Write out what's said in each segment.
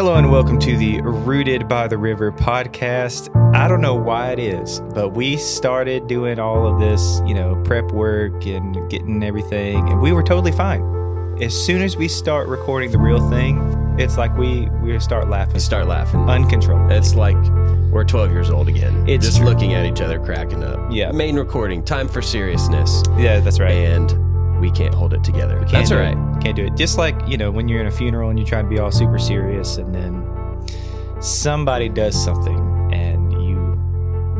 Hello and welcome to the Rooted by the River podcast. I don't know why it is, but we started doing all of this, you know, prep work and getting everything, and we were totally fine. As soon as we start recording the real thing, it's like we we start laughing, You start laughing. uncontrollable. It's like we're 12 years old again. It's just true. looking at each other, cracking up. Yeah. Main recording. Time for seriousness. yeah, that's right. And we can't hold it together. That's all it. right. Can't do it. Just like you know when you're in a funeral and you try to be all super serious, and then somebody does something and you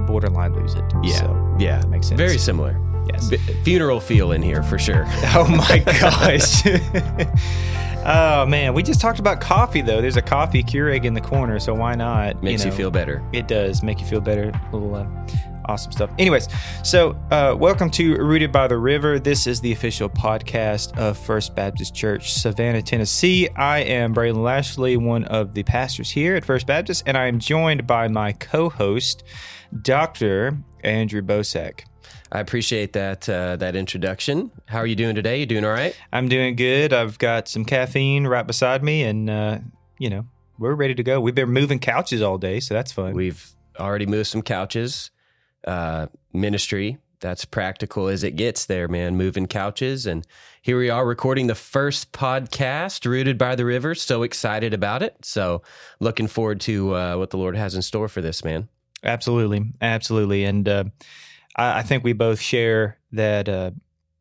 borderline lose it. Yeah. So, Yeah. makes sense. Very similar. yes. B- funeral feel in here for sure. Oh my gosh. oh man, we just talked about coffee though. There's a coffee Keurig in the corner, so why not? Makes you, know, feel better. It does make you feel better. A Little uh, awesome stuff. Anyways, so uh, welcome to Rooted by the River. This is the official podcast of First Baptist Church, Savannah, Tennessee. I am Braylon Lashley, one of the pastors here at First Baptist, and I am joined by my co-host, Dr. Andrew Bosak. I appreciate that uh, that introduction. How are you doing today? You doing all right? I'm doing good. I've got some caffeine right beside me, and uh, you know we're ready to go. We've been moving couches all day, so that's fun. We've already moved some couches. Uh, ministry. That's practical as it gets there, man. Moving couches. And here we are recording the first podcast, Rooted by the River. So excited about it. So looking forward to uh, what the Lord has in store for this, man. absolutely, absolutely, and uh, I, I think we both share that uh,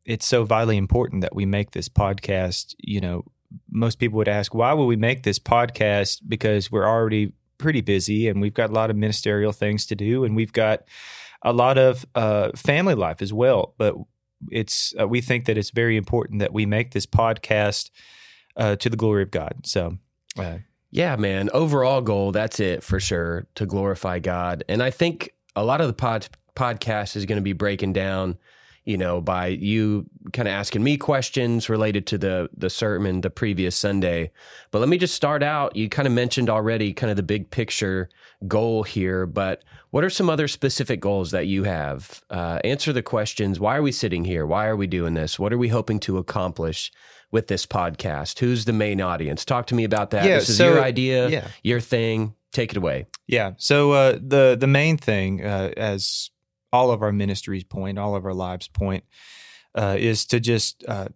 it's so vitally important that we make this podcast. You know, most people would ask, why would we make this podcast? Because we're already pretty busy, and we've got a lot of ministerial things to do, and we've got a lot of uh, family life as well. But it's uh, we think that it's very important that we make this podcast uh, to the glory of God. So, uh, Yeah, man. Overall goal, that's it for sure to glorify God. And I think a lot of the pod, podcast is going to be breaking down, you know, by you kind of asking me questions related to the the sermon the previous Sunday. But let me just start out. You kind of mentioned already kind of the big picture goal here, but what are some other specific goals that you have? Uh, answer the questions. Why are we sitting here? Why are we doing this? What are we hoping to accomplish with this podcast? Who's the main audience? Talk to me about that. Yeah, this is so- your idea, yeah. your thing. Take it away. Yeah. So uh, the the main thing, uh, as all of our ministries point, all of our lives point, uh, is to just uh,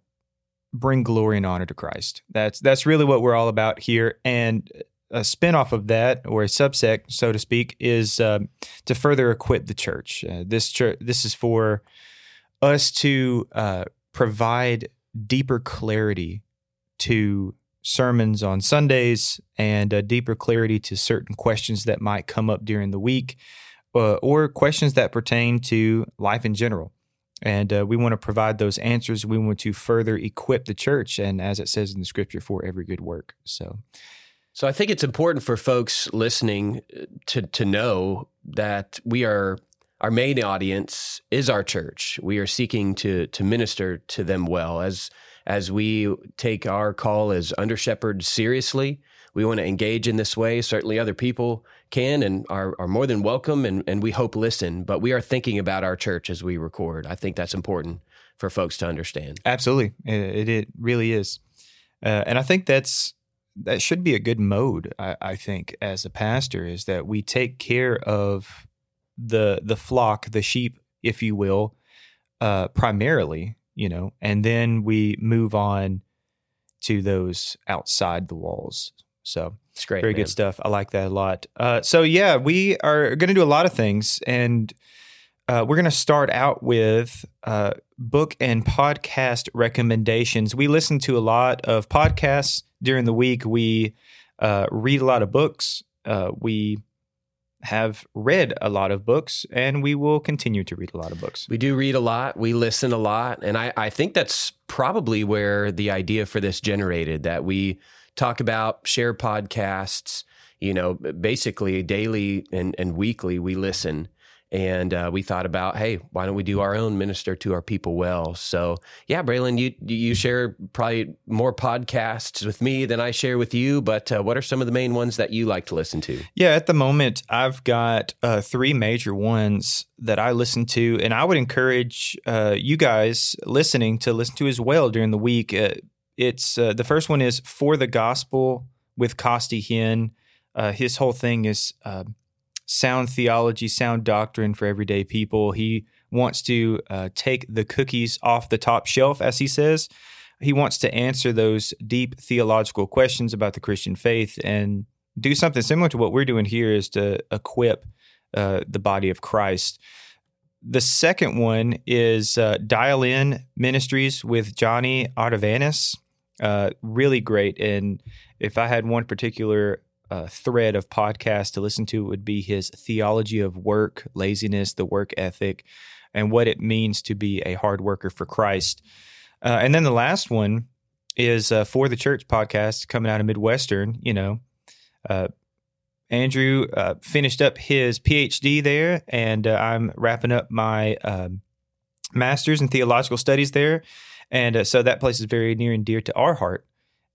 bring glory and honor to Christ. That's that's really what we're all about here. And a spinoff of that, or a subsect, so to speak, is um, to further equip the church. Uh, this church, this is for us to uh, provide deeper clarity to sermons on Sundays and uh, deeper clarity to certain questions that might come up during the week uh, or questions that pertain to life in general. And uh, we want to provide those answers. We want to further equip the church, and as it says in the scripture, for every good work. So, So I think it's important for folks listening uh, to to know that we are our main audience is our church. We are seeking to to minister to them well as as we take our call as under shepherds seriously. We want to engage in this way. Certainly other people can and are, are more than welcome and, and we hope listen, but we are thinking about our church as we record. I think that's important for folks to understand. absolutely, it, it really is. Uh, and I think that's that should be a good mode. I, I think as a pastor is that we take care of the the flock, the sheep, if you will, uh, primarily, you know, and then we move on to those outside the walls. So It's great. very man. good stuff. I like that a lot. Uh, so yeah, we are going to do a lot of things, and uh, we're going to start out with uh, book and podcast recommendations. We listen to a lot of podcasts during the week. We uh, read a lot of books. Uh, we have read a lot of books, and we will continue to read a lot of books. We do read a lot, we listen a lot, and I, I think that's probably where the idea for this generated that we talk about, share podcasts, you know, basically daily and, and weekly we listen. And uh, we thought about, hey, why don't we do our own minister to our people well? So, yeah, Braylon, you you share probably more podcasts with me than I share with you. But uh, what are some of the main ones that you like to listen to? Yeah, at the moment, I've got uh, three major ones that I listen to, and I would encourage uh, you guys listening to listen to as well during the week. Uh, it's uh, the first one is for the gospel with Costi Hinn. Uh, his whole thing is uh, sound theology, sound doctrine for everyday people. He wants to uh, take the cookies off the top shelf, as he says. He wants to answer those deep theological questions about the Christian faith and do something similar to what we're doing here is to equip uh, the body of Christ. The second one is uh, Dial In Ministries with Johnny Ardavanis. Uh, really great. And if I had one particular uh, thread of podcast to listen to, it would be his theology of work, laziness, the work ethic, and what it means to be a hard worker for Christ. Uh, and then the last one is uh, For the Church podcast coming out of Midwestern. You know, uh, Andrew uh, finished up his PhD there, and uh, I'm wrapping up my um, master's in theological studies there. And uh, so that place is very near and dear to our heart.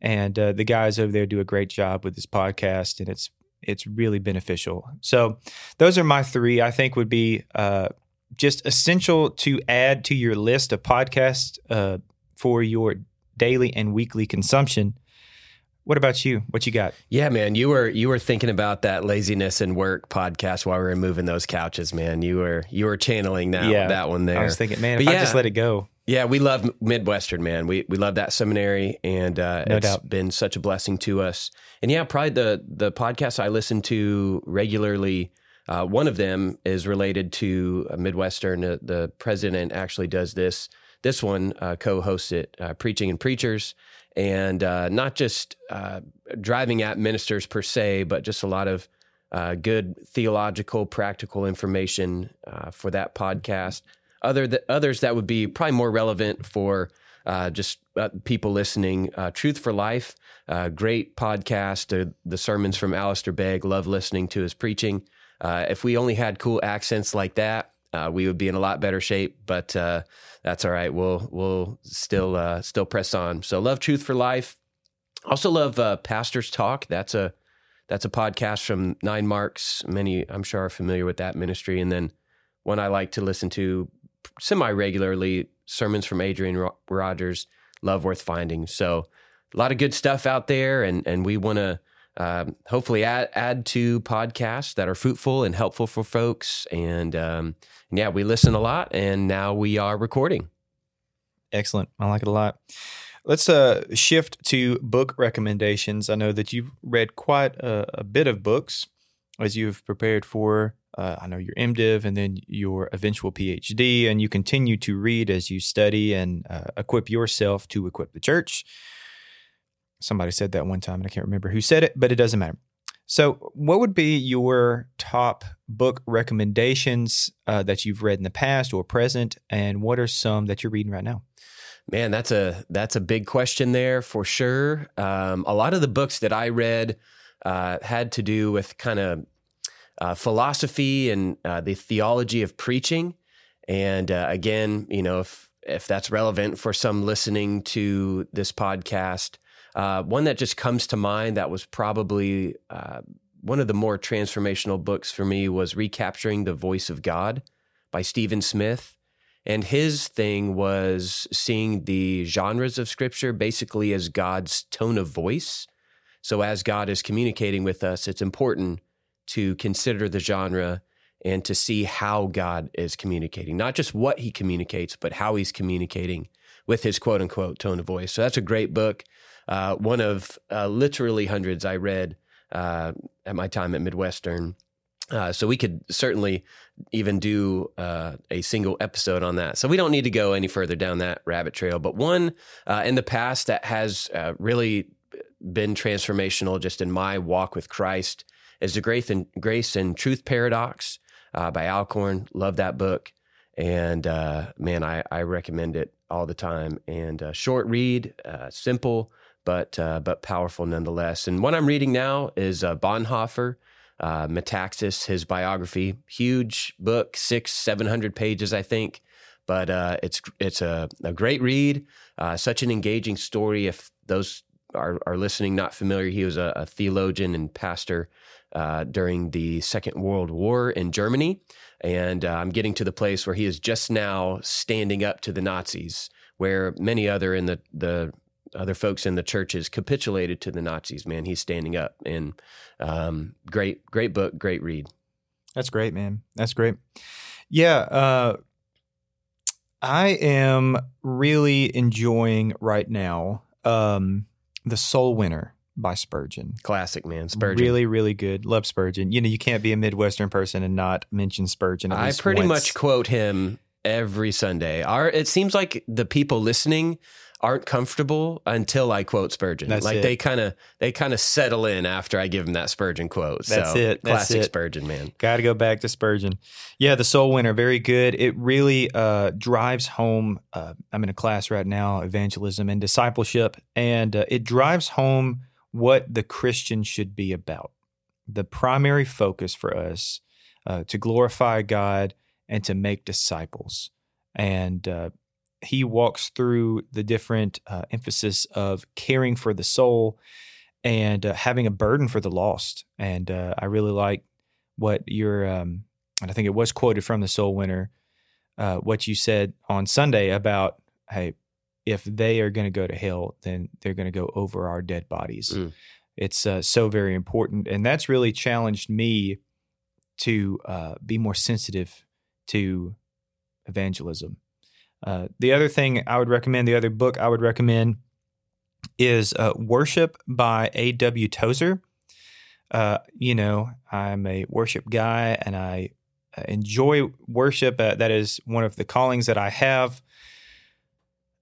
And uh, the guys over there do a great job with this podcast, and it's it's really beneficial. So those are my three. I think would be uh, just essential to add to your list of podcasts uh, for your daily and weekly consumption. What about you? What you got? Yeah, man, you were you were thinking about that laziness and work podcast while we were moving those couches, man. You were you were channeling that yeah, that one there. I was thinking, man, if yeah, I just let it go. Yeah, we love Midwestern, man. We we love that seminary, and uh, no it's doubt. been such a blessing to us. And yeah, probably the the podcast I listen to regularly. Uh, one of them is related to Midwestern. Uh, the president actually does this. This one uh, co-hosts it, uh, preaching and preachers and uh, not just uh, driving at ministers per se, but just a lot of uh, good theological, practical information uh, for that podcast. Other th- others that would be probably more relevant for uh, just uh, people listening. Truth for Life, great podcast. the sermons from Alistair Begg, love listening to his preaching. if we only had cool accents like that, uh, we would be in a lot better shape. But uh, that's all right. We'll we'll still uh, still press on. So love truth for life. Also love uh, pastors talk. That's a that's a podcast from Nine Marks. Many I'm sure are familiar with that ministry. And then one I like to listen to semi regularly sermons from Adrian Rogers. Love worth finding. So a lot of good stuff out there, and and we want to um, hopefully add add to podcasts that are fruitful and helpful for folks. And um, yeah, we listen a lot, and now we are recording. Excellent, I like it a lot. Let's uh, shift to book recommendations. I know that you've read quite a, a bit of books as you've prepared for. Uh, I know your MDiv and then your eventual PhD, and you continue to read as you study and uh, equip yourself to equip the church. Somebody said that one time, and I can't remember who said it, but it doesn't matter. So, what would be your top book recommendations uh, that you've read in the past or present, and what are some that you're reading right now? Man, that's a that's a big question there for sure. Um, a lot of the books that I read uh, had to do with kind of uh, philosophy and uh, the theology of preaching. And uh, again, you know, if if that's relevant for some listening to this podcast, uh, one that just comes to mind that was probably uh, one of the more transformational books for me was Recapturing the Voice of God by Steven Smith. And his thing was seeing the genres of scripture basically as God's tone of voice. So, as God is communicating with us, it's important to consider the genre and to see how God is communicating, not just what he communicates, but how he's communicating with his quote unquote tone of voice. So, that's a great book uh, one of uh, literally hundreds I read uh, at my time at Midwestern. Uh, so we could certainly even do uh, a single episode on that. So we don't need to go any further down that rabbit trail. But one uh, in the past that has really been transformational just in my walk with Christ is the Grace and, Grace and Truth Paradox by Alcorn. Love that book. And man, I, I, recommend it all the time. And a short read, simple, but uh, but powerful nonetheless. And what I'm reading now is uh, Bonhoeffer, uh, Metaxas, his biography. Huge book, six seven hundred pages, I think. But uh, it's it's a, a great read. Uh, such an engaging story. If those are, are listening, not familiar, he was a, a theologian and pastor uh, during the Second World War in Germany. And uh, I'm getting to the place where he is just now standing up to the Nazis, where many other in the, the other folks in the churches capitulated to the Nazis. Man, he's standing up, and um, great, great book, great read. That's great, man. That's great. Yeah, uh, I am really enjoying right now um, the Soul Winner by Spurgeon. Classic, man. Spurgeon. Really, really good. Love Spurgeon. You know, you can't be a Midwestern person and not mention Spurgeon. I pretty once. much quote him every Sunday. Our it seems like the people listening aren't comfortable until I quote Spurgeon. That's like it. they kind of they kind of settle in after I give them that Spurgeon quote. That's so, it. That's Classic it. Spurgeon, man. Got to go back to Spurgeon. Yeah, the Soul Winner, very good. It really uh, drives home. Uh, I'm in a class right now, evangelism and discipleship, and uh, it drives home what the Christian should be about. The primary focus for us uh, to glorify God and to make disciples. And uh, he walks through the different uh, emphasis of caring for the soul and uh, having a burden for the lost. And uh, I really like what your, um, and I think it was quoted from the Soul Winner, uh, what you said on Sunday about, hey, if they are going to go to hell, then they're going to go over our dead bodies. Mm. It's uh, so very important. And that's really challenged me to uh, be more sensitive to evangelism. Uh, the other thing I would recommend, the other book I would recommend is uh, Worship by A.W. Tozer. Uh, you know, I'm a worship guy and I uh, enjoy worship. Uh, that is one of the callings that I have.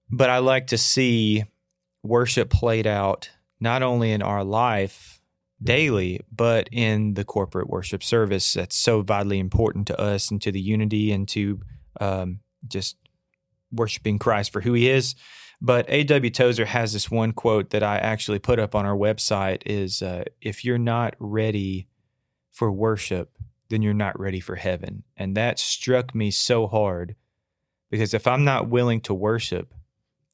But I like to see worship played out not only in our life daily, but in the corporate worship service. That's so vitally important to us and to the unity and to um, just worshiping Christ for who he is. But A.W. Tozer has this one quote that I actually put up on our website is uh, if you're not ready for worship, then you're not ready for heaven. And that struck me so hard because if I'm not willing to worship,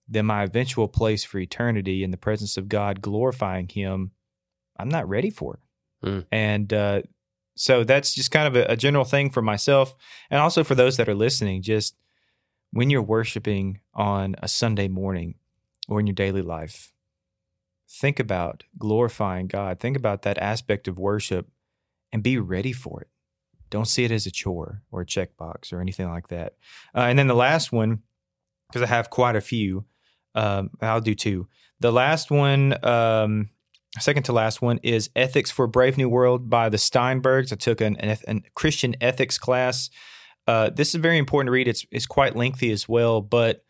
then my eventual place for eternity in the presence of God, glorifying Him, I'm not ready for it. Mm. And uh, so that's just kind of a, a general thing for myself and also for those that are listening. Just when you're worshiping on a Sunday morning or in your daily life, think about glorifying God. Think about that aspect of worship and be ready for it. Don't see it as a chore or a checkbox or anything like that. Uh, and then the last one, because I have quite a few, um, I'll do two. The last one, um, second to last one, is Ethics for Brave New World by the Feinbergs. I took an, an, an Christian ethics class. Uh, this is very important to read. It's it's quite lengthy as well, but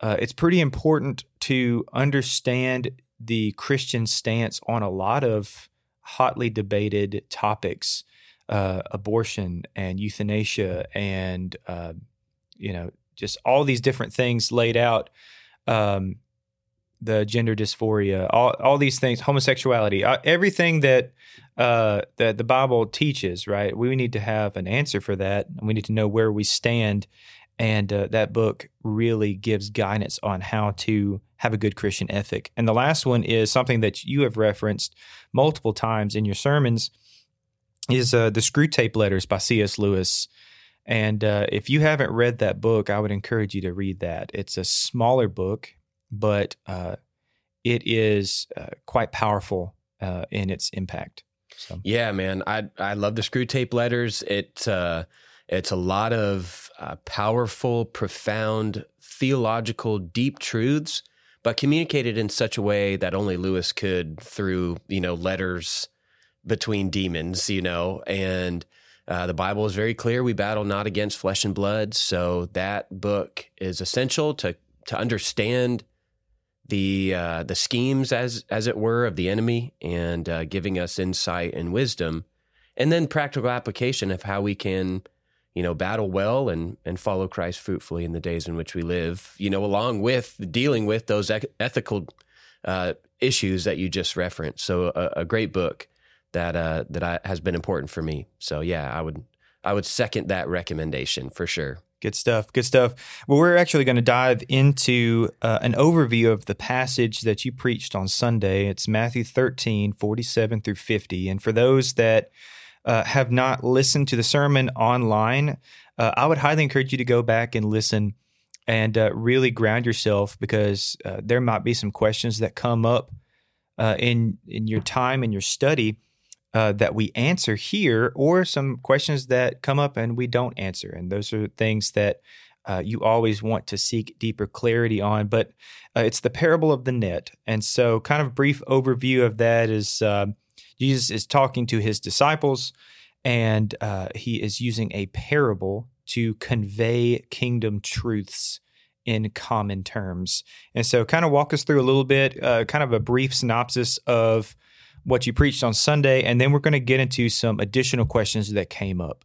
uh, it's pretty important to understand the Christian stance on a lot of hotly debated topics, uh, abortion and euthanasia, and uh, you know just all these different things laid out. Um, the gender dysphoria, all all these things, homosexuality, uh, everything that uh, that the Bible teaches, right? We need to have an answer for that. We need to know where we stand, and uh, that book really gives guidance on how to have a good Christian ethic. And the last one is something that you have referenced multiple times in your sermons, is uh, the Screwtape Letters by C.S. Lewis. And uh, if you haven't read that book, I would encourage you to read that. It's a smaller book, but uh, it is uh, quite powerful uh, in its impact. So. Yeah, man, I I love the Screwtape letters. It uh, it's a lot of uh, powerful, profound, theological, deep truths, but communicated in such a way that only Lewis could through you know letters between demons, you know, and uh, the Bible is very clear. We battle not against flesh and blood, so that book is essential to to understand the uh, the schemes as as it were of the enemy and uh, giving us insight and wisdom. And then practical application of how we can you know battle well and and follow Christ fruitfully in the days in which we live you know along with dealing with those ethical uh, issues that you just referenced. So a, a great book that uh, that I, has been important for me so yeah I would I would second that recommendation for sure Good stuff. Good stuff. Well, we're actually going to dive into uh, an overview of the passage that you preached on Sunday. It's Matthew 13, 47 through 50. And for those that uh, have not listened to the sermon online, uh, I would highly encourage you to go back and listen and uh, really ground yourself because uh, there might be some questions that come up uh, in in your time and your study uh, that we answer here, or some questions that come up and we don't answer, and those are things that uh, you always want to seek deeper clarity on. But uh, it's the parable of the net, and so kind of brief overview of that is Jesus is talking to his disciples, and he is using a parable to convey kingdom truths in common terms. And so, kind of walk us through a little bit, uh, kind of a brief synopsis of what you preached on Sunday, and then we're going to get into some additional questions that came up.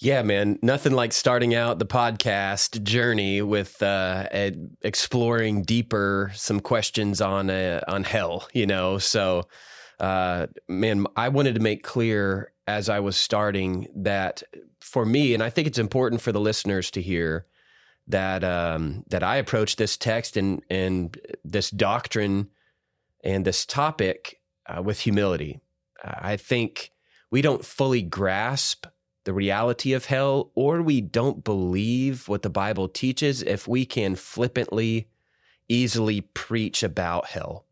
Yeah, man, nothing like starting out the podcast journey with uh, exploring deeper some questions on uh, on hell. You know, so uh, man, I wanted to make clear as I was starting that for me, and I think it's important for the listeners to hear that um, that I approach this text and and this doctrine and this topic uh, with humility. I think we don't fully grasp the reality of hell, or we don't believe what the Bible teaches if we can flippantly, easily preach about hell.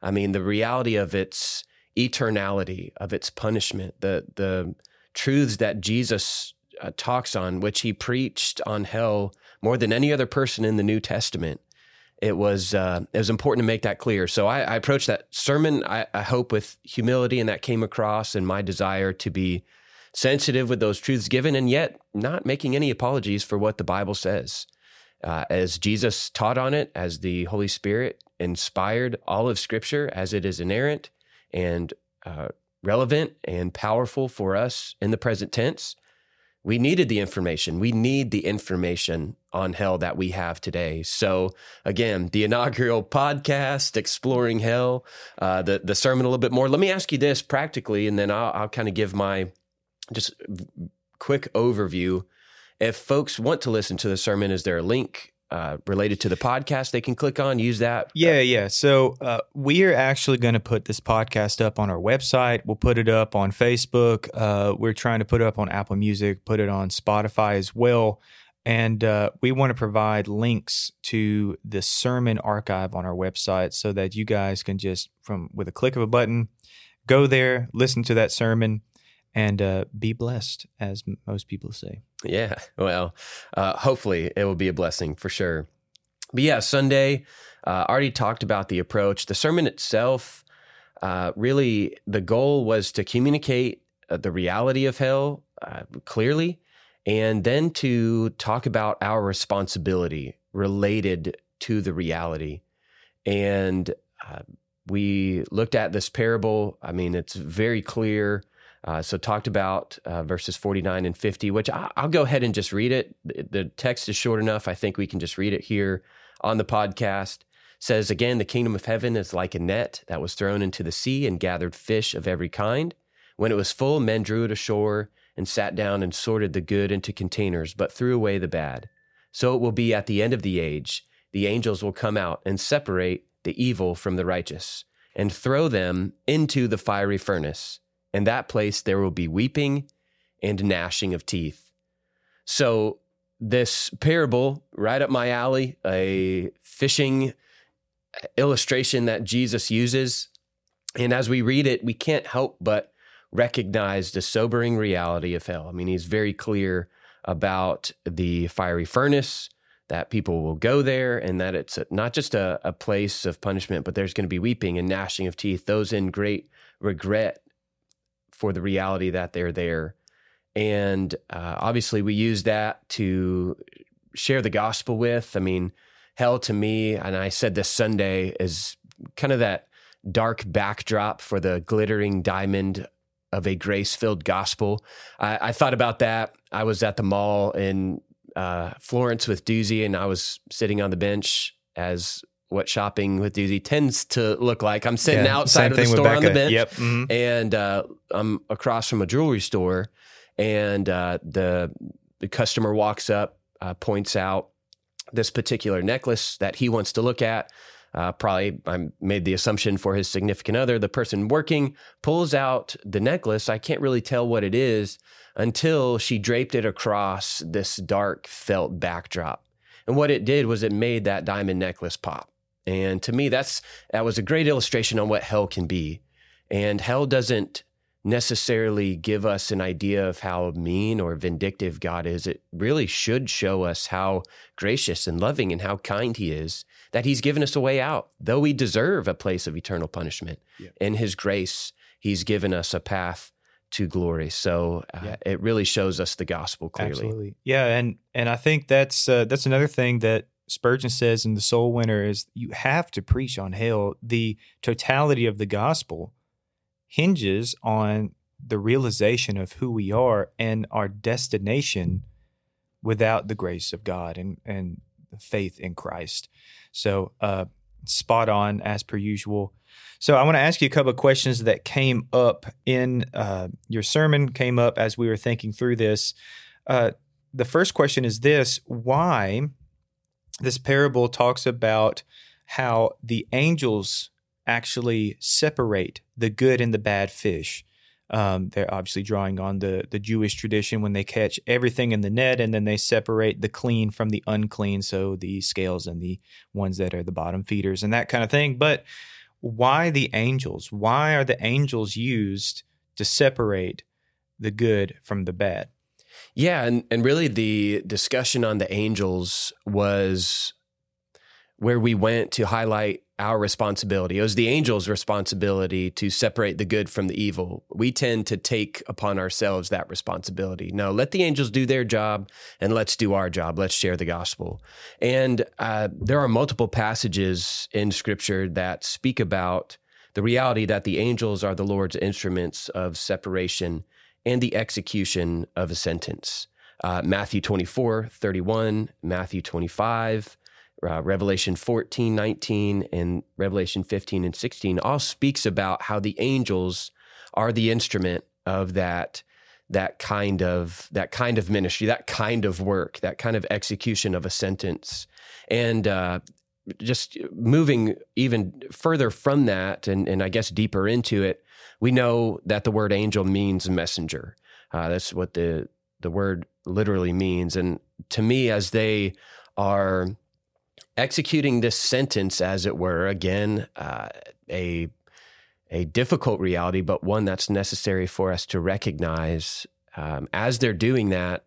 I mean, the reality of its eternality, of its punishment, the the truths that Jesus uh, talks on, which he preached on hell more than any other person in the New Testament. It was uh, it was important to make that clear. So I, I approached that sermon, I, I hope, with humility, and that came across, and my desire to be sensitive with those truths given, and yet not making any apologies for what the Bible says. Uh, as Jesus taught on it, as the Holy Spirit inspired all of Scripture, as it is inerrant and uh, relevant and powerful for us in the present tense, we needed the information. We need the information on hell that we have today. So again, the inaugural podcast, exploring hell, uh, the the sermon a little bit more. Let me ask you this practically, and then I'll, I'll kind of give my just quick overview. If folks want to listen to the sermon, is there a link uh, related to the podcast they can click on use that yeah yeah so uh, we are actually going to put this podcast up on our website we'll put it up on facebook uh, we're trying to put it up on apple music put it on spotify as well and uh, we want to provide links to the sermon archive on our website so that you guys can just from with a click of a button go there listen to that sermon and uh, be blessed, as most people say. Yeah, well, uh, hopefully it will be a blessing for sure. But yeah, Sunday, uh, already talked about the approach. The sermon itself, uh, really, the goal was to communicate uh, the reality of hell clearly, and then to talk about our responsibility related to the reality. And we looked at this parable. I mean, it's very clear uh, so talked about uh, verses 49 and 50, which I, will go ahead and just read it. The, the text is short enough. I think we can just read it here on the podcast. It says again, the kingdom of heaven is like a net that was thrown into the sea and gathered fish of every kind. When it was full, men drew it ashore and sat down and sorted the good into containers, but threw away the bad. So it will be at the end of the age. The angels will come out and separate the evil from the righteous and throw them into the fiery furnace. In that place, there will be weeping and gnashing of teeth. So, this parable, right up my alley, a fishing illustration that Jesus uses. And as we read it, we can't help but recognize the sobering reality of hell. I mean, he's very clear about the fiery furnace, that people will go there, and that it's not just a, a place of punishment, but there's going to be weeping and gnashing of teeth, those in great regret for the reality that they're there. And uh, obviously, we use that to share the gospel with. I mean, hell to me, and I said this Sunday, is kind of that dark backdrop for the glittering diamond of a grace filled gospel. I, I, thought about that. I was at the mall in uh, Florence with Doozy, and I was sitting on the bench as what shopping with Doozy tends to look like. I'm sitting yeah, outside of the store on the bench, yep. mm-hmm. and uh, I'm across from a jewelry store, and uh, the the customer walks up, uh, points out this particular necklace that he wants to look at. Uh, probably I made the assumption for his significant other. The person working pulls out the necklace. I can't really tell what it is until she draped it across this dark felt backdrop. And what it did was it made that diamond necklace pop. And to me, that's that was a great illustration on what hell can be. And hell doesn't necessarily give us an idea of how mean or vindictive God is. It really should show us how gracious and loving and how kind He is, that He's given us a way out. Though we deserve a place of eternal punishment, yeah. in His grace, He's given us a path to glory. So uh, yeah. it really shows us the gospel clearly. Absolutely. Yeah, and and I think that's uh, that's another thing that Spurgeon says in the Soul Winner is you have to preach on hell. The totality of the gospel hinges on the realization of who we are and our destination without the grace of God and and faith in Christ. So uh, spot on as per usual. So I want to ask you a couple of questions that came up in uh, your sermon, came up as we were thinking through this. Uh, the first question is this: Why this parable talks about how the angels actually separate the good and the bad fish. Um, they're obviously drawing on the the Jewish tradition when they catch everything in the net and then they separate the clean from the unclean, so the scales and the ones that are the bottom feeders and that kind of thing. But why the angels? Why are the angels used to separate the good from the bad? Yeah, and and really the discussion on the angels was where we went to highlight our responsibility. It was the angel's responsibility to separate the good from the evil. We tend to take upon ourselves that responsibility. No, let the angels do their job and let's do our job. Let's share the gospel. And uh, there are multiple passages in scripture that speak about the reality that the angels are the Lord's instruments of separation and the execution of a sentence. Uh, Matthew 24, 31, Matthew 25, uh, Revelation 14, 19, and Revelation 15 and 16 all speaks about how the angels are the instrument of that that kind of that kind of ministry, that kind of work, that kind of execution of a sentence, and uh, just moving even further from that, and, and I guess deeper into it, we know that the word angel means messenger. Uh, that's what the the word literally means, and to me, as they are executing this sentence, as it were, again, uh, a a difficult reality, but one that's necessary for us to recognize. Um, as they're doing that,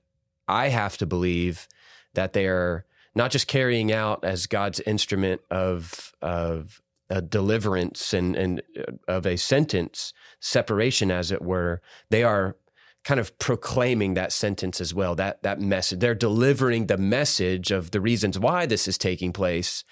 I have to believe that they are not just carrying out as God's instrument of of a deliverance and and uh, of a sentence separation, as it were. They are kind of proclaiming that sentence as well, that that message. They're delivering the message of the reasons why this is taking place,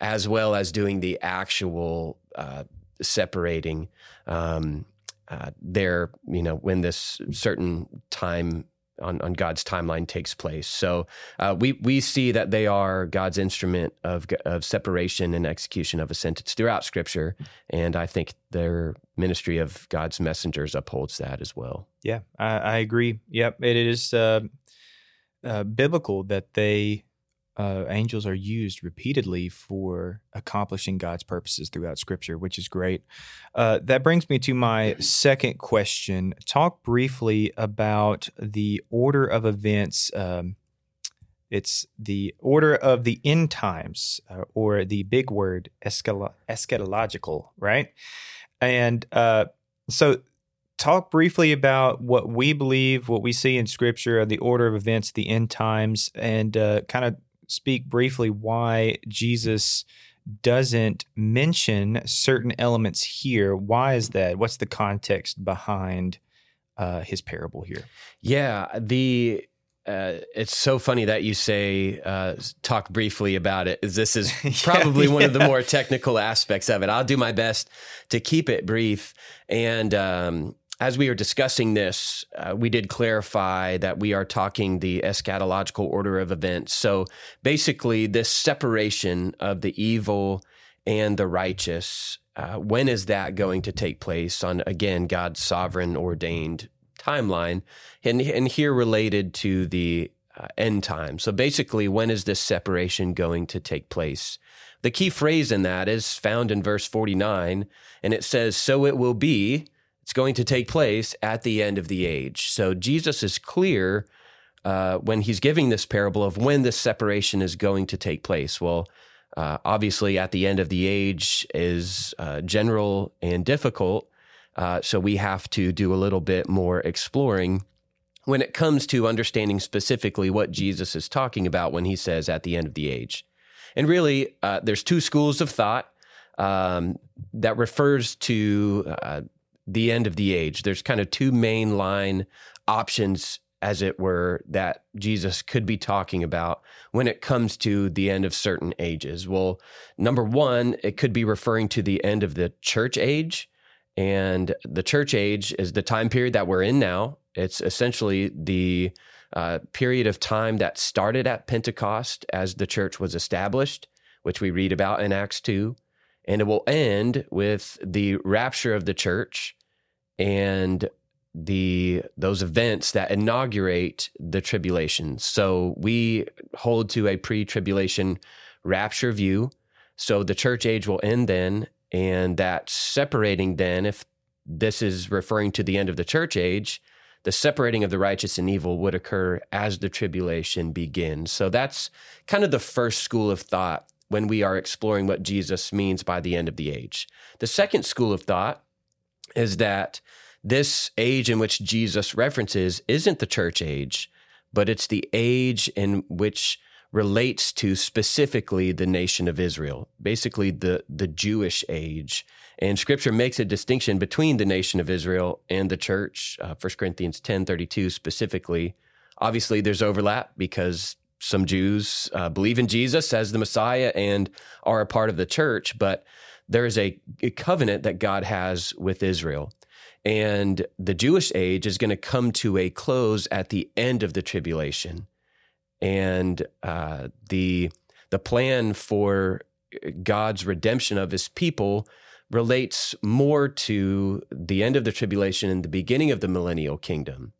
as well as doing the actual uh, separating. Um, uh, there, you know, when this certain time on, on God's timeline takes place. So uh, we we see that they are God's instrument of of separation and execution of a sentence throughout Scripture, and I think their ministry of God's messengers upholds that as well. Yeah, I, I agree. Yep, it is uh, uh, biblical that they uh, angels are used repeatedly for accomplishing God's purposes throughout Scripture, which is great. Uh, that brings me to my second question. Talk briefly about the order of events. Um, it's the order of the end times, uh, or the big word eschatological, right? And uh, so, talk briefly about what we believe, what we see in Scripture, the order of events, the end times, and uh, kind of speak briefly why Jesus doesn't mention certain elements here. Why is that? What's the context behind uh, his parable here? Yeah, the uh, it's so funny that you say uh, talk briefly about it. This is probably yeah, one of the more technical aspects of it. I'll do my best to keep it brief. And um, as we were discussing this, uh, we did clarify that we are talking the eschatological order of events. So basically, this separation of the evil and the righteous, uh, when is that going to take place on, again, God's sovereign ordained timeline? And, and here related to the uh, end time. So basically, when is this separation going to take place? The key phrase in that is found in verse 49, and it says, So it will be it's going to take place at the end of the age. So Jesus is clear uh, when he's giving this parable of when this separation is going to take place. Well, uh, obviously, at the end of the age is uh, general and difficult. Uh, so we have to do a little bit more exploring when it comes to understanding specifically what Jesus is talking about when he says at the end of the age. And really, uh, there's two schools of thought um, that refers to uh, the end of the age. There's kind of two main line options as it were, that Jesus could be talking about when it comes to the end of certain ages? Well, number one, it could be referring to the end of the church age. And the church age is the time period that we're in now. It's essentially the uh, period of time that started at Pentecost as the church was established, which we read about in Acts 2. And it will end with the rapture of the church and the those events that inaugurate the tribulation. So we hold to a pre-tribulation rapture view. So the church age will end then, and that separating then, if this is referring to the end of the church age, the separating of the righteous and evil would occur as the tribulation begins. So that's kind of the first school of thought when we are exploring what Jesus means by the end of the age. The second school of thought is that this age in which Jesus references isn't the church age, but it's the age in which relates to specifically the nation of Israel, basically the, the Jewish age. And scripture makes a distinction between the nation of Israel and the church. Uh, 1 Corinthians 10 32 specifically. Obviously, there's overlap because some Jews uh, believe in Jesus as the Messiah and are a part of the church, but there is a, a covenant that God has with Israel. And the Jewish age is going to come to a close at the end of the tribulation. And uh, the, the plan for God's redemption of his people relates more to the end of the tribulation and the beginning of the millennial kingdom.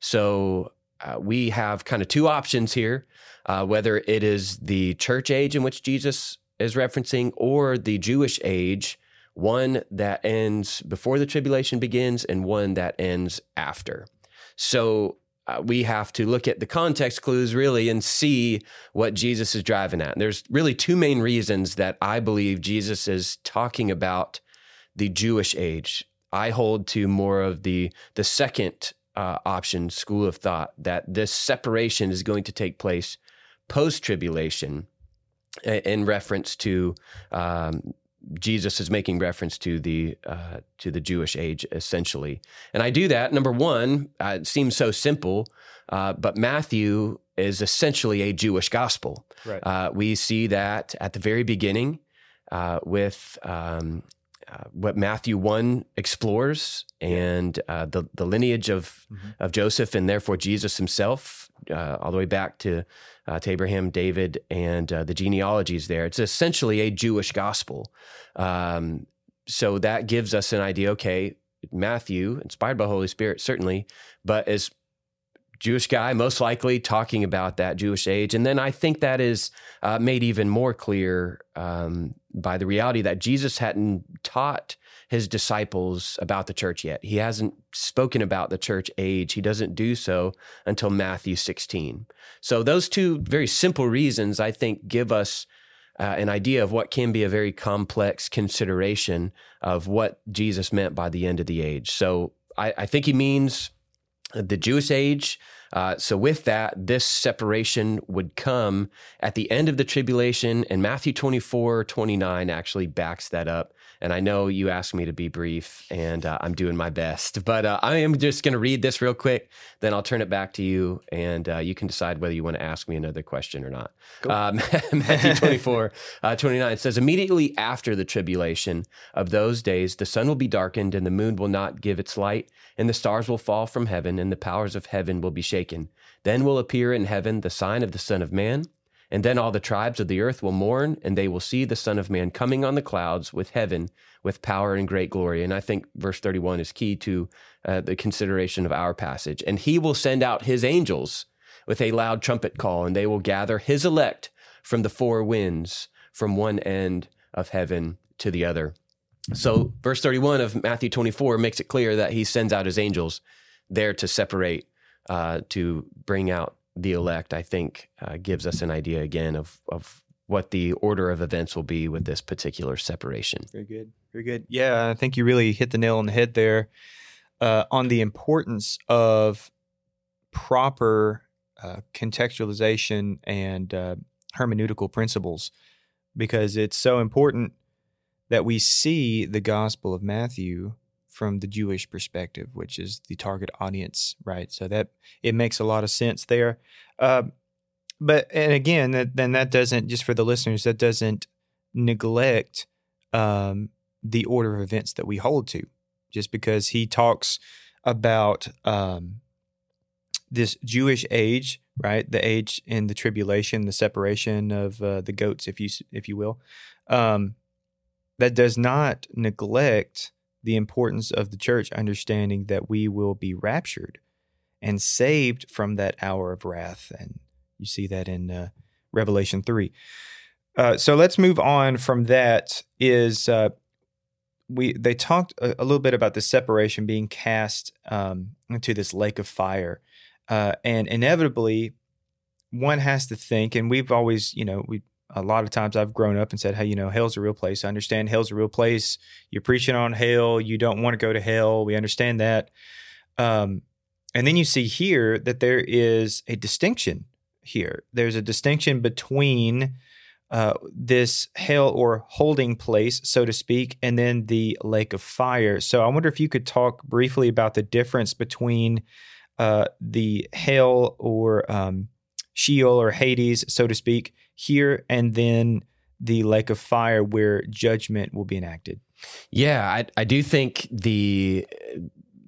So uh, we have kind of two options here uh, whether it is the church age in which Jesus is referencing or the Jewish age one that ends before the tribulation begins and one that ends after. So uh, we have to look at the context clues really and see what Jesus is driving at. And there's really two main reasons that I believe Jesus is talking about the Jewish age. I hold to more of the the second uh, option school of thought that this separation is going to take place post tribulation in reference to um, Jesus is making reference to the uh, to the Jewish age essentially, and I do that. Number one, uh, it seems so simple, uh, but Matthew is essentially a Jewish gospel. Right. Uh, we see that at the very beginning uh, with um, uh, what Matthew one explores and the the lineage of mm-hmm. of Joseph and therefore Jesus himself, all the way back to uh, to Abraham, David, and uh, the genealogies there. It's essentially a Jewish gospel. Um, so that gives us an idea. Okay, Matthew, inspired by Holy Spirit, certainly, but as Jewish guy, most likely talking about that Jewish age. And then I think that is uh, made even more clear um, by the reality that Jesus hadn't taught his disciples about the church yet. He hasn't spoken about the church age. He doesn't do so until Matthew 16. So, those two very simple reasons, I think, give us uh, an idea of what can be a very complex consideration of what Jesus meant by the end of the age. So, I, I think he means the Jewish age. Uh, so, with that, this separation would come at the end of the tribulation, and Matthew 24 29 actually backs that up. And I know you asked me to be brief, and uh, I'm doing my best. But uh, I am just going to read this real quick, then I'll turn it back to you, and uh, you can decide whether you want to ask me another question or not. Cool. Um, Matthew 24, uh, 29 says, Immediately after the tribulation of those days, the sun will be darkened, and the moon will not give its light, and the stars will fall from heaven, and the powers of heaven will be shaken. Then will appear in heaven the sign of the Son of Man. And then all the tribes of the earth will mourn, and they will see the Son of Man coming on the clouds with heaven, with power and great glory. And I think verse 31 is key to uh, the consideration of our passage. And he will send out his angels with a loud trumpet call, and they will gather his elect from the four winds, from one end of heaven to the other. So, verse 31 of Matthew 24 makes it clear that he sends out his angels there to separate, uh, to bring out the elect, I think, uh, gives us an idea again of of what the order of events will be with this particular separation. Very good. Very good. Yeah, I think you really hit the nail on the head there uh, on the importance of proper uh, contextualization and uh, hermeneutical principles because it's so important that we see the Gospel of Matthew from the Jewish perspective, which is the target audience, right? So that it makes a lot of sense there. Uh, but and again, that, then that doesn't just for the listeners that doesn't neglect um, the order of events that we hold to, just because he talks about um, this Jewish age, right? The age in the tribulation, the separation of uh, the goats, if you if you will. Um, that does not neglect the importance of the church understanding that we will be raptured and saved from that hour of wrath and you see that in uh, Revelation 3. Uh, so let's move on from that. Is uh, we they talked a, a, little bit about the separation being cast um, into this lake of fire, uh, and inevitably, one has to think, and we've always, you know, we a lot of times I've grown up and said, hey, you know, hell's a real place. I understand hell's a real place. You're preaching on hell. You don't want to go to hell. We understand that. Um, and then you see here that there is a distinction here. There's a distinction between uh, this hell or holding place, so to speak, and then the lake of fire. So I wonder if you could talk briefly about the difference between uh, the hell or um, Sheol or Hades, so to speak, here and then the lake of fire where judgment will be enacted. Yeah, I, I do think the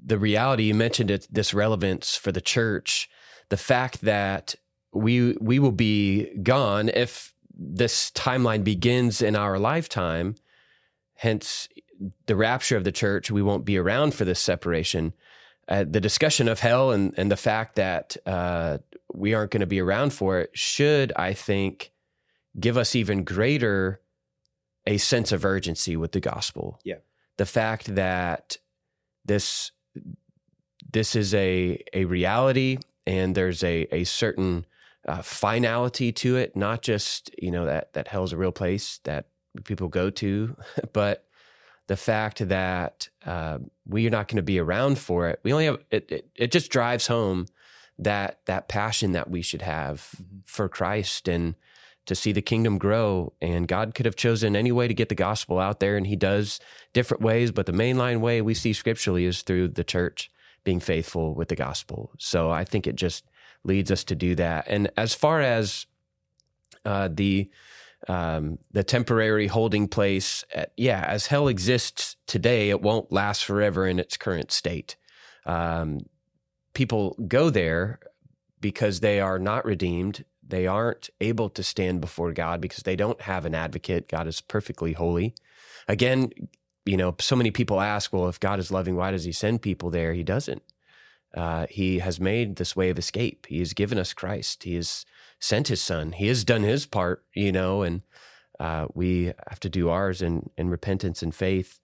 the reality you mentioned it, this relevance for the church, the fact that we we will be gone if this timeline begins in our lifetime. Hence, the rapture of the church, we won't be around for this separation. Uh, the discussion of hell and, and the fact that uh, we aren't going to be around for it should, I think, give us even greater a sense of urgency with the gospel. Yeah. The fact that this this is a a reality and there's a a certain uh, finality to it, not just you know that that hell's a real place that people go to, but the fact that uh, we are not going to be around for it. We only have it, it. It just drives home that that passion that we should have mm-hmm. for Christ and to see the kingdom grow. And God could have chosen any way to get the gospel out there, and He does different ways. But the mainline way we see scripturally is through the church being faithful with the gospel. So I think it just leads us to do that. And as far as uh, the um, the temporary holding place, at, uh, yeah, as hell exists today, it won't last forever in its current state. Um, people go there because they are not redeemed. They aren't able to stand before God because they don't have an advocate. God is perfectly holy. Again, you know, so many people ask, well, if God is loving, why does he send people there? He doesn't uh, he has made this way of escape. He has given us Christ. He has sent his son. He has done his part, you know, and uh, we have to do ours in, in repentance and faith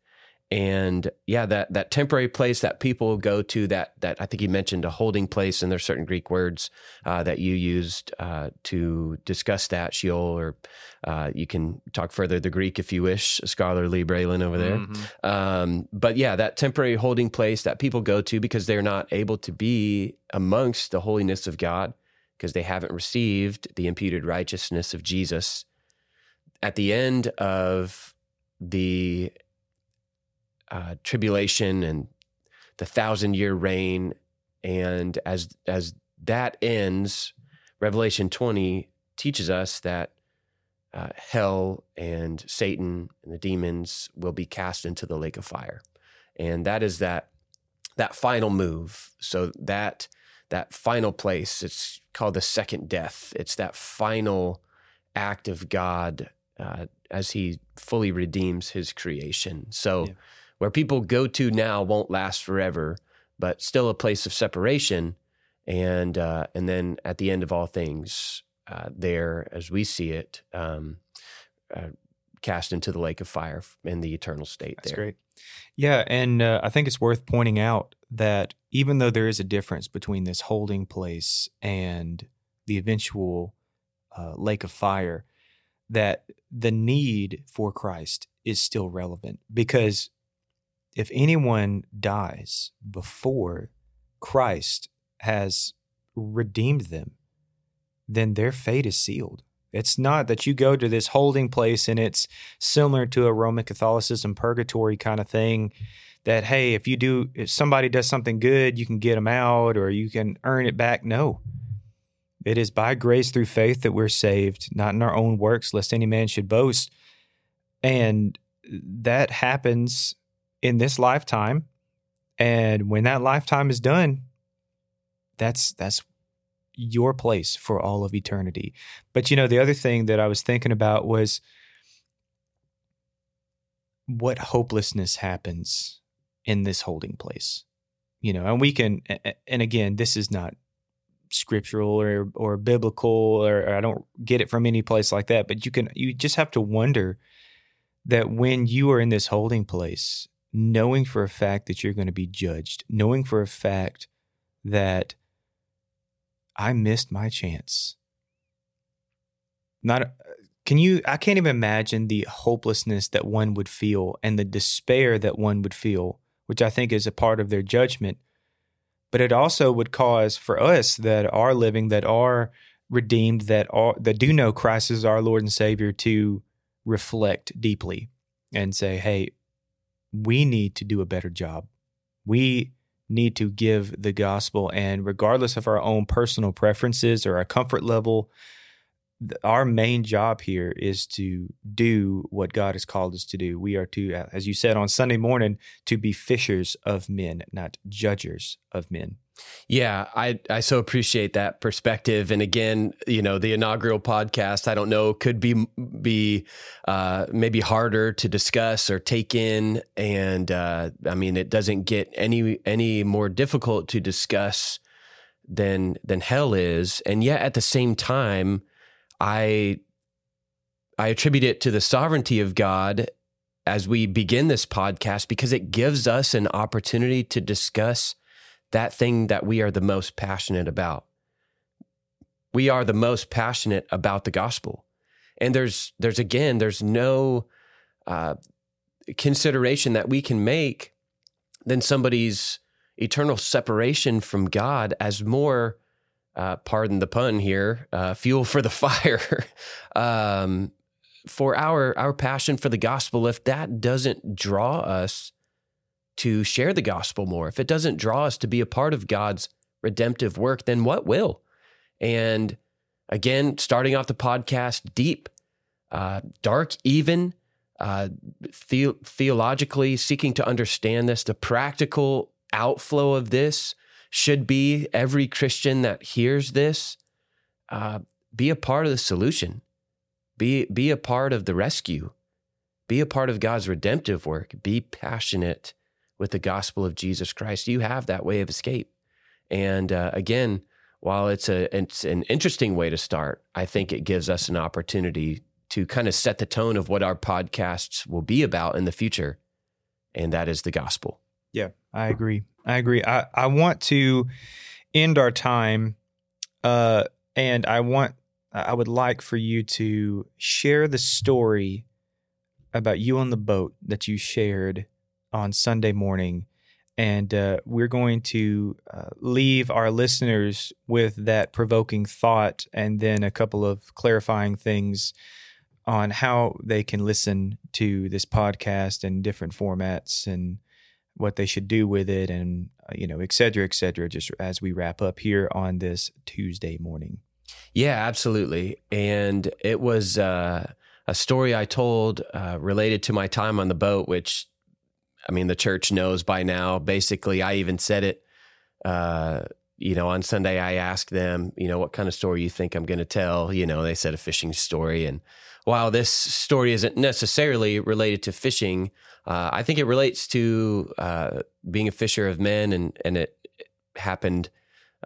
and yeah, that that temporary place that people go to that that I think you mentioned a holding place, and there's certain Greek words uh, that you used uh, to discuss that Sheol, or uh, you can talk further the Greek if you wish, scholarly Braylon over there. Mm-hmm. Um, but yeah, that temporary holding place that people go to because they're not able to be amongst the holiness of God because they haven't received the imputed righteousness of Jesus. At the end of the uh, tribulation and the thousand year reign. And as as that ends, Revelation 20 teaches us that uh, hell and Satan and the demons will be cast into the lake of fire, and that is that that final move. So that that final place, it's called the second death. It's that final act of God uh, as He fully redeems His creation. So. Yeah where people go to now won't last forever, but still a place of separation. And uh, and then at the end of all things, uh, there, as we see it, um, uh, cast into the lake of fire in the eternal state. That's there. great. Yeah, and uh, I think it's worth pointing out that even though there is a difference between this holding place and the eventual uh, lake of fire, that the need for Christ is still relevant because if anyone dies before Christ has redeemed them, then their fate is sealed. It's not that you go to this holding place and it's similar to a Roman Catholicism purgatory kind of thing that, hey, if you do, if somebody does something good, you can get them out or you can earn it back. No. It is by grace through faith that we're saved, not in our own works, lest any man should boast. And that happens in this lifetime. And when that lifetime is done, that's that's your place for all of eternity. But you know, the other thing that I was thinking about was what hopelessness happens in this holding place. You know, and we can and again, this is not scriptural or or biblical or, or I don't get it from any place like that, but you can you just have to wonder that when you are in this holding place, knowing for a fact that you're going to be judged, knowing for a fact that I missed my chance. Not can you I can't even imagine the hopelessness that one would feel and the despair that one would feel, which I think is a part of their judgment. But it also would cause for us that are living, that are redeemed, that are that do know Christ as our Lord and Savior to reflect deeply and say, hey, we need to do a better job. We need to give the gospel. And regardless of our own personal preferences or our comfort level, our main job here is to do what God has called us to do. We are to, as you said on Sunday morning, to be fishers of men, not judgers of men. Yeah, I I so appreciate that perspective. And again, you know, the inaugural podcast, I don't know, could be be uh, maybe harder to discuss or take in. And uh, I mean, it doesn't get any any more difficult to discuss than than hell is. And yet, at the same time, I I attribute it to the sovereignty of God as we begin this podcast because it gives us an opportunity to discuss that thing that we are the most passionate about. We are the most passionate about the gospel. And there's there's again there's no uh, consideration that we can make than somebody's eternal separation from God as more, uh, pardon the pun here, uh, fuel for the fire. um, for our our passion for the gospel, if that doesn't draw us to share the gospel more, if it doesn't draw us to be a part of God's redemptive work, then what will? And again, starting off the podcast deep, uh, dark, even, uh, the- theologically seeking to understand this, the practical outflow of this should be every Christian that hears this uh, be a part of the solution, be be a part of the rescue, be a part of God's redemptive work, be passionate with the gospel of Jesus Christ, you have that way of escape. And uh, again, while it's a it's an interesting way to start, I think it gives us an opportunity to kind of set the tone of what our podcasts will be about in the future, and that is the gospel. Yeah, I agree. I agree. I, I want to end our time, uh, and I want I would like for you to share the story about you on the boat that you shared on Sunday morning. And uh, we're going to uh, leave our listeners with that provoking thought and then a couple of clarifying things on how they can listen to this podcast in different formats and what they should do with it and, uh, you know, et cetera, et cetera, just as we wrap up here on this Tuesday morning. Yeah, absolutely. And it was uh, a story I told uh, related to my time on the boat, which I mean, the church knows by now. Basically, I even said it. Uh, you know, on Sunday, I asked them, you know, what kind of story you think I'm going to tell. You know, they said a fishing story. And while this story isn't necessarily related to fishing, uh, I think it relates to uh, being a fisher of men, and and it happened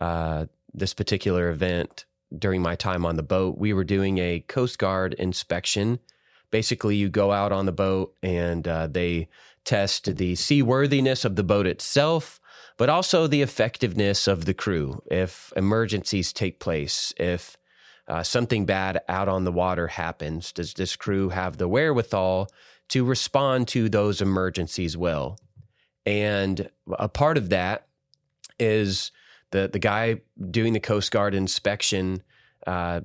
uh, this particular event during my time on the boat. We were doing a Coast Guard inspection. Basically, you go out on the boat and uh, they test the seaworthiness of the boat itself, but also the effectiveness of the crew. If emergencies take place, if uh, something bad out on the water happens, does this crew have the wherewithal to respond to those emergencies well? And a part of that is the the guy doing the Coast Guard inspection uh,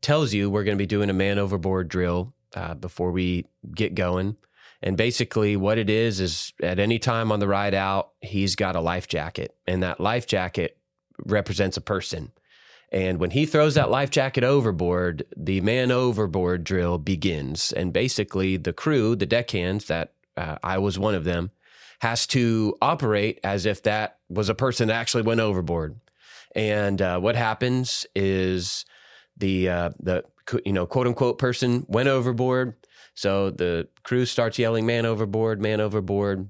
tells you we're going to be doing a man overboard drill uh, before we get going. And basically, what it is is at any time on the ride out, he's got a life jacket, and that life jacket represents a person. And when he throws that life jacket overboard, the man overboard drill begins. And basically, the crew, the deckhands, that uh, I was one of them, has to operate as if that was a person that actually went overboard. And uh, what happens is the uh, the you know quote unquote person went overboard. So the crew starts yelling, "Man overboard! Man overboard!"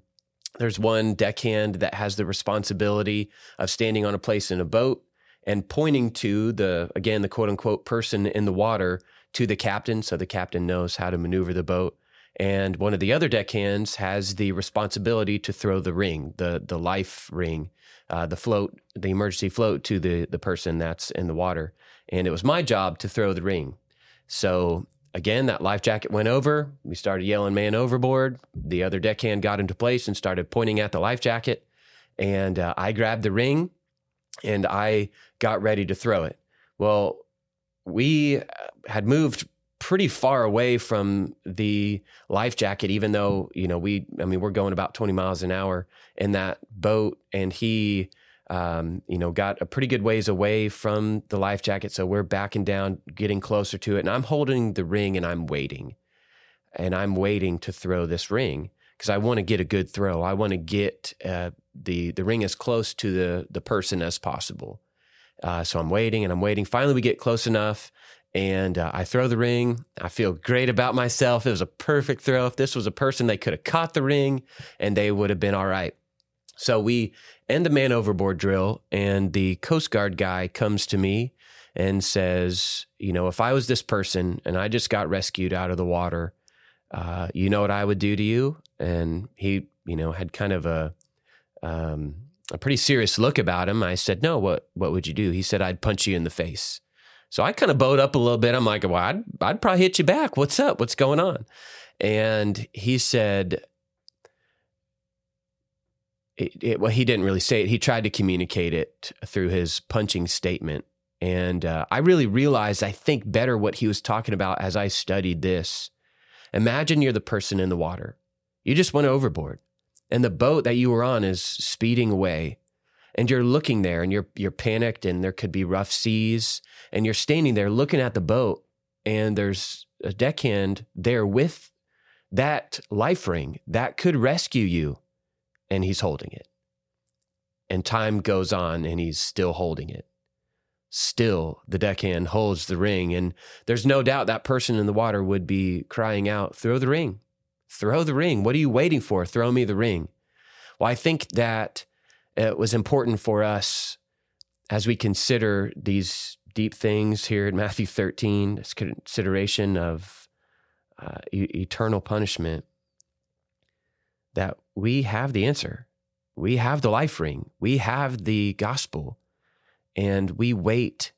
There's one deckhand that has the responsibility of standing on a place in a boat and pointing to the again the quote unquote person in the water to the captain, so the captain knows how to maneuver the boat. And one of the other deckhands has the responsibility to throw the ring, the the life ring, uh, the float, the emergency float to the the person that's in the water. And it was my job to throw the ring. So again, that life jacket went over. We started yelling "man overboard." The other deckhand got into place and started pointing at the life jacket. And uh, I grabbed the ring and I got ready to throw it. Well, we uh, had moved pretty far away from the life jacket, even though, you know, we, I mean, we're going about 20 miles an hour in that boat. And he, um, you know, got a pretty good ways away from the life jacket. So we're backing down, getting closer to it. And I'm holding the ring and I'm waiting. And I'm waiting to throw this ring because I want to get a good throw. I want to get uh, the the ring as close to the the person as possible. Uh, so I'm waiting and I'm waiting. Finally, we get close enough, and uh, I throw the ring. I feel great about myself. It was a perfect throw. If this was a person, they could have caught the ring and they would have been all right. So we end the man overboard drill, and the Coast Guard guy comes to me and says, You know, if I was this person and I just got rescued out of the water, uh, you know what I would do to you? And he, you know, had kind of a, um, a pretty serious look about him. I said, "No, what what would you do?" He said, "I'd punch you in the face." So I kind of bowed up a little bit. I'm like, "Well, I'd I'd probably hit you back. What's up? What's going on?" And he said, it, it, well, he didn't really say it. He tried to communicate it through his punching statement. And uh, I really realized, I think, better what he was talking about as I studied this. Imagine you're the person in the water. You just went overboard and the boat that you were on is speeding away and you're looking there and you're you're panicked and there could be rough seas and you're standing there looking at the boat and there's a deckhand there with that life ring that could rescue you and he's holding it and time goes on and he's still holding it still the deckhand holds the ring and there's no doubt that person in the water would be crying out throw the ring Throw the ring. What are you waiting for? Throw me the ring. Well, I think that it was important for us as we consider these deep things here in Matthew 13, this consideration of uh, e- eternal punishment, that we have the answer. We have the life ring. We have the gospel. And we wait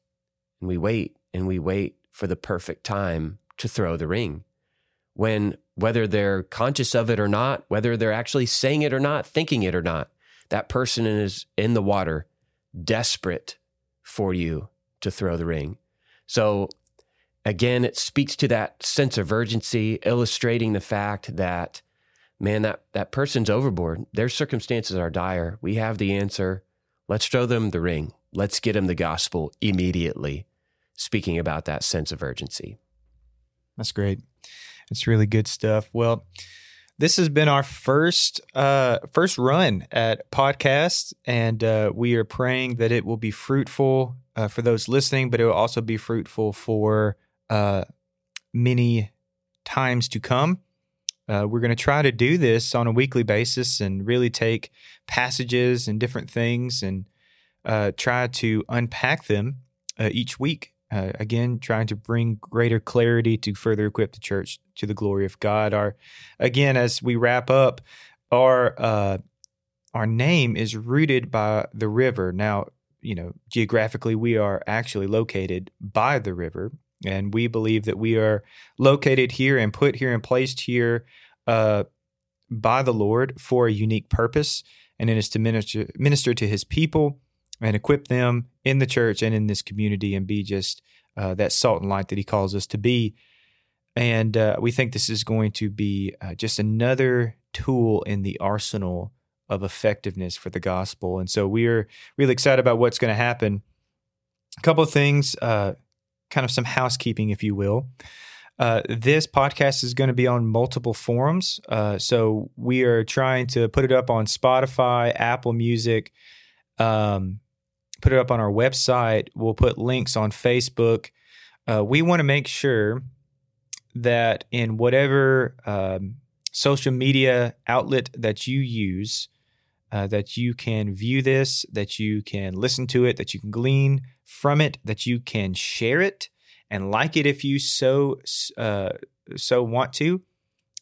and we wait and we wait for the perfect time to throw the ring. When whether they're conscious of it or not, whether they're actually saying it or not, thinking it or not. That person is in the water, desperate for you to throw the ring. So, again, it speaks to that sense of urgency, illustrating the fact that, man, that, that person's overboard. Their circumstances are dire. We have the answer. Let's throw them the ring. Let's get them the gospel immediately. Speaking about that sense of urgency. That's great. It's really good stuff. Well, this has been our first uh, first run at podcast, and uh, we are praying that it will be fruitful uh, for those listening, but it will also be fruitful for uh, many times to come. Uh, we're going to try to do this on a weekly basis and really take passages and different things and uh, try to unpack them each week uh, again, trying to bring greater clarity to further equip the church to the glory of God. Our again, as we wrap up, our uh, our name is rooted by the river. Now, you know, geographically, we are actually located by the river, and we believe that we are located here and put here and placed here uh, by the Lord for a unique purpose, and it is to minister, minister to His people and equip them in the church and in this community, and be just uh, that salt and light that He calls us to be. And uh, we think this is going to be uh, just another tool in the arsenal of effectiveness for the gospel. And so we're really excited about what's going to happen. A couple of things, uh, kind of some housekeeping, if you will. Uh, this podcast is going to be on multiple forums. Uh, so we are trying to put it up on Spotify, Apple Music, um, put it up on our website. We'll put links on Facebook. Uh, we want to make sure that in whatever um, social media outlet that you use, uh, that you can view this, that you can listen to it, that you can glean from it, that you can share it and like it if you so uh, so want to.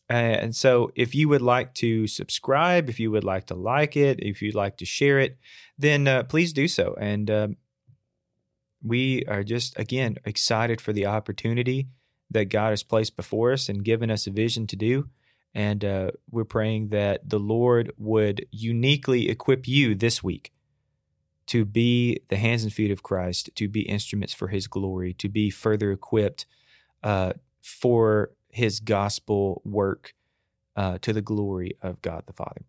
and so, if you would like to subscribe, if you would like to like it, if you'd like to share it, then uh, please do so. And um, we are just again excited for the opportunity that God has placed before us and given us a vision to do. And uh, we're praying that the Lord would uniquely equip you this week to be the hands and feet of Christ, to be instruments for his glory, to be further equipped uh, for his gospel work uh, to the glory of God the Father.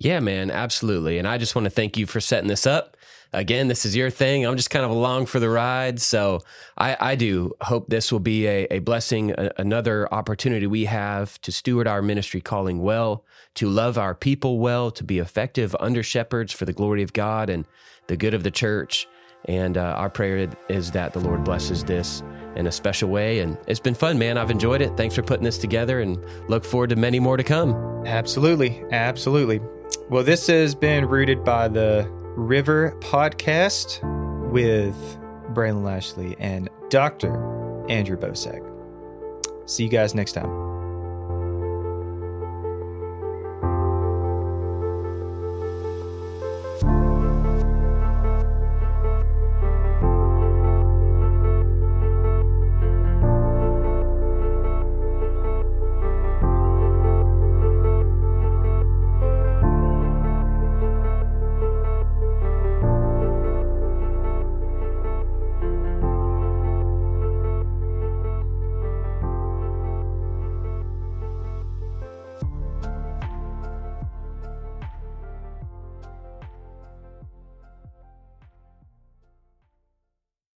Yeah, man, absolutely. And I just want to thank you for setting this up. Again, this is your thing. I'm just kind of along for the ride. So I, I do hope this will be a, a blessing, a, another opportunity we have to steward our ministry calling well, to love our people well, to be effective under shepherds for the glory of God and the good of the church. And uh, our prayer is that the Lord blesses this in a special way. And it's been fun, man. I've enjoyed it. Thanks for putting this together and look forward to many more to come. Absolutely. Absolutely. Well, this has been rooted by the River Podcast with Braylon Lashley and Dr. Andrew Bosak. See you guys next time.